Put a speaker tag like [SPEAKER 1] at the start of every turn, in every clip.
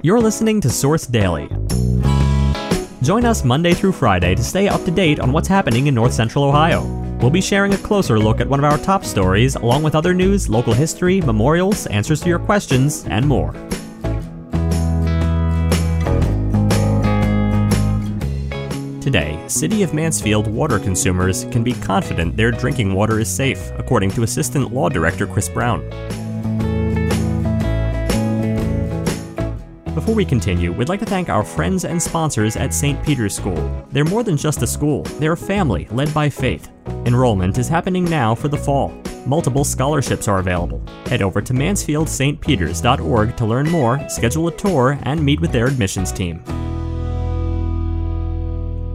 [SPEAKER 1] You're listening to Source Daily. Join us Monday through Friday to stay up to date on what's happening in North Central Ohio. We'll be sharing a closer look at one of our top stories, along with other news, local history, memorials, answers to your questions, and more. Today, City of Mansfield water consumers can be confident their drinking water is safe, according to Assistant Law Director Chris Brown. Before we continue, we'd like to thank our friends and sponsors at St. Peter's School. They're more than just a school, they're a family led by faith. Enrollment is happening now for the fall. Multiple scholarships are available. Head over to mansfieldstpeters.org to learn more, schedule a tour, and meet with their admissions team.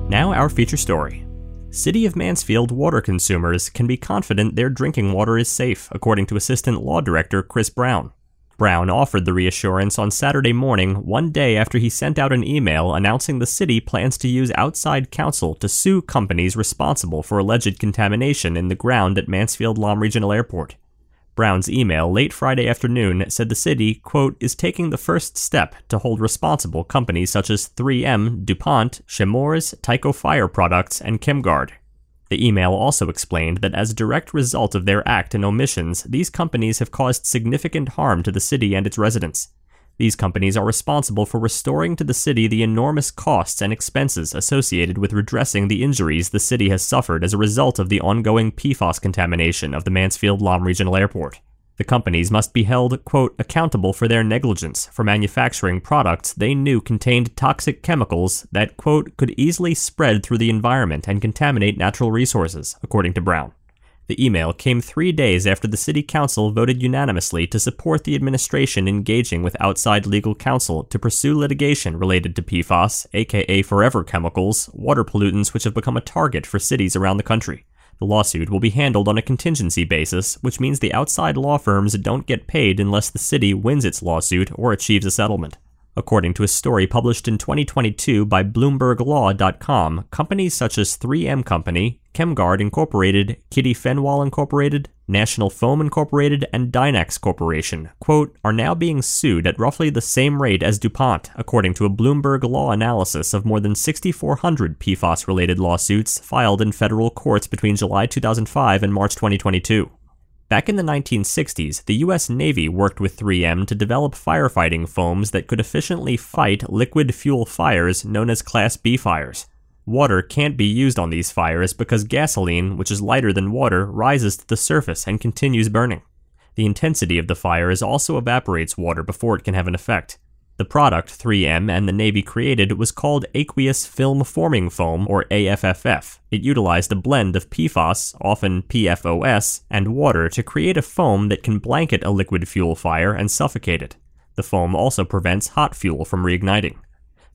[SPEAKER 1] Now, our feature story. City of Mansfield water consumers can be confident their drinking water is safe, according to Assistant Law Director Chris Brown. Brown offered the reassurance on Saturday morning, one day after he sent out an email announcing the city plans to use outside counsel to sue companies responsible for alleged contamination in the ground at Mansfield Lahm Regional Airport. Brown's email late Friday afternoon said the city, quote, is taking the first step to hold responsible companies such as 3M, DuPont, Chemours, Tyco Fire Products, and ChemGuard. The email also explained that as a direct result of their act and omissions, these companies have caused significant harm to the city and its residents. These companies are responsible for restoring to the city the enormous costs and expenses associated with redressing the injuries the city has suffered as a result of the ongoing PFAS contamination of the Mansfield Lahm Regional Airport. The companies must be held, quote, accountable for their negligence for manufacturing products they knew contained toxic chemicals that, quote, could easily spread through the environment and contaminate natural resources, according to Brown. The email came three days after the City Council voted unanimously to support the administration engaging with outside legal counsel to pursue litigation related to PFAS, aka forever chemicals, water pollutants which have become a target for cities around the country. The lawsuit will be handled on a contingency basis, which means the outside law firms don't get paid unless the city wins its lawsuit or achieves a settlement. According to a story published in 2022 by BloombergLaw.com, companies such as 3M Company, ChemGuard Incorporated, Kidde-Fenwal Incorporated, National Foam Incorporated, and Dynax Corporation, quote, are now being sued at roughly the same rate as DuPont, according to a Bloomberg Law analysis of more than 6,400 PFAS related lawsuits filed in federal courts between July 2005 and March 2022. Back in the 1960s, the U.S. Navy worked with 3M to develop firefighting foams that could efficiently fight liquid fuel fires known as Class B fires. Water can't be used on these fires because gasoline, which is lighter than water, rises to the surface and continues burning. The intensity of the fires also evaporates water before it can have an effect. The product 3M and the Navy created was called Aqueous Film Forming Foam, or AFFF. It utilized a blend of PFAS, often PFOS, and water to create a foam that can blanket a liquid fuel fire and suffocate it. The foam also prevents hot fuel from reigniting.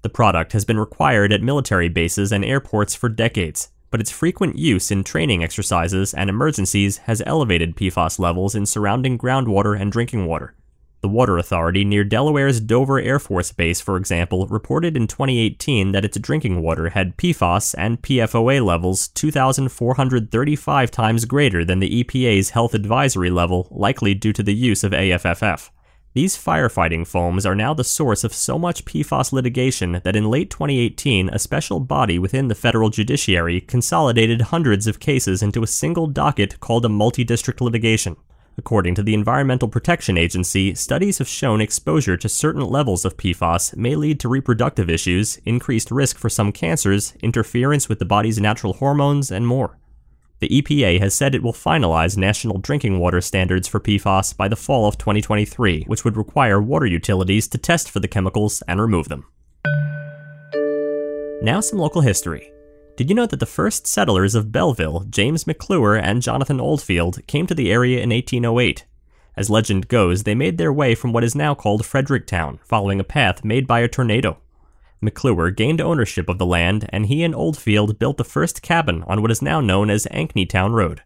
[SPEAKER 1] The product has been required at military bases and airports for decades, but its frequent use in training exercises and emergencies has elevated PFAS levels in surrounding groundwater and drinking water. The Water Authority near Delaware's Dover Air Force Base, for example, reported in 2018 that its drinking water had PFAS and PFOA levels 2,435 times greater than the EPA's health advisory level, likely due to the use of AFFF. These firefighting foams are now the source of so much PFAS litigation that in late 2018, a special body within the federal judiciary consolidated hundreds of cases into a single docket called a multi district litigation. According to the Environmental Protection Agency, studies have shown exposure to certain levels of PFAS may lead to reproductive issues, increased risk for some cancers, interference with the body's natural hormones, and more. The EPA has said it will finalize national drinking water standards for PFAS by the fall of 2023, which would require water utilities to test for the chemicals and remove them. Now, some local history. Did you know that the first settlers of Belleville, James McClure and Jonathan Oldfield, came to the area in 1808? As legend goes, they made their way from what is now called Fredericktown, following a path made by a tornado. McClure gained ownership of the land, and he and Oldfield built the first cabin on what is now known as Ankneytown Road.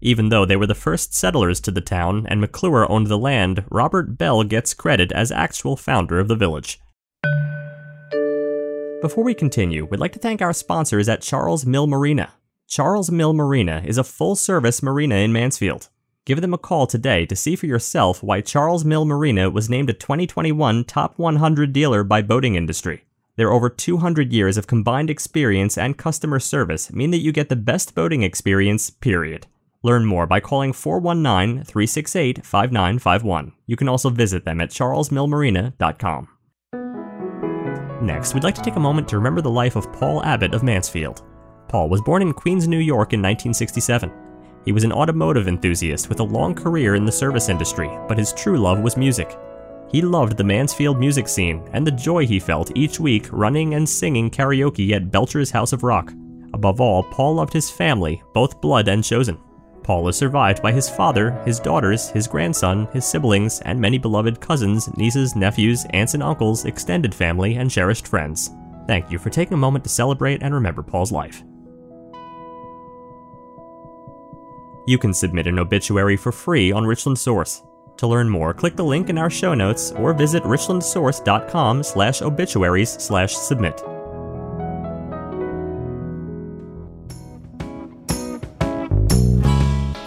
[SPEAKER 1] Even though they were the first settlers to the town and McClure owned the land, Robert Bell gets credit as actual founder of the village. Before we continue, we'd like to thank our sponsors at Charles Mill Marina. Charles Mill Marina is a full service marina in Mansfield. Give them a call today to see for yourself why Charles Mill Marina was named a 2021 Top 100 dealer by Boating Industry. Their over 200 years of combined experience and customer service mean that you get the best boating experience, period. Learn more by calling 419 368 5951. You can also visit them at charlesmillmarina.com. Next, we'd like to take a moment to remember the life of Paul Abbott of Mansfield. Paul was born in Queens, New York in 1967. He was an automotive enthusiast with a long career in the service industry, but his true love was music. He loved the Mansfield music scene and the joy he felt each week running and singing karaoke at Belcher's House of Rock. Above all, Paul loved his family, both blood and chosen. Paul is survived by his father, his daughters, his grandson, his siblings, and many beloved cousins, nieces, nephews, aunts and uncles, extended family, and cherished friends. Thank you for taking a moment to celebrate and remember Paul's life. You can submit an obituary for free on Richland Source. To learn more, click the link in our show notes or visit richlandsource.com slash obituaries slash submit.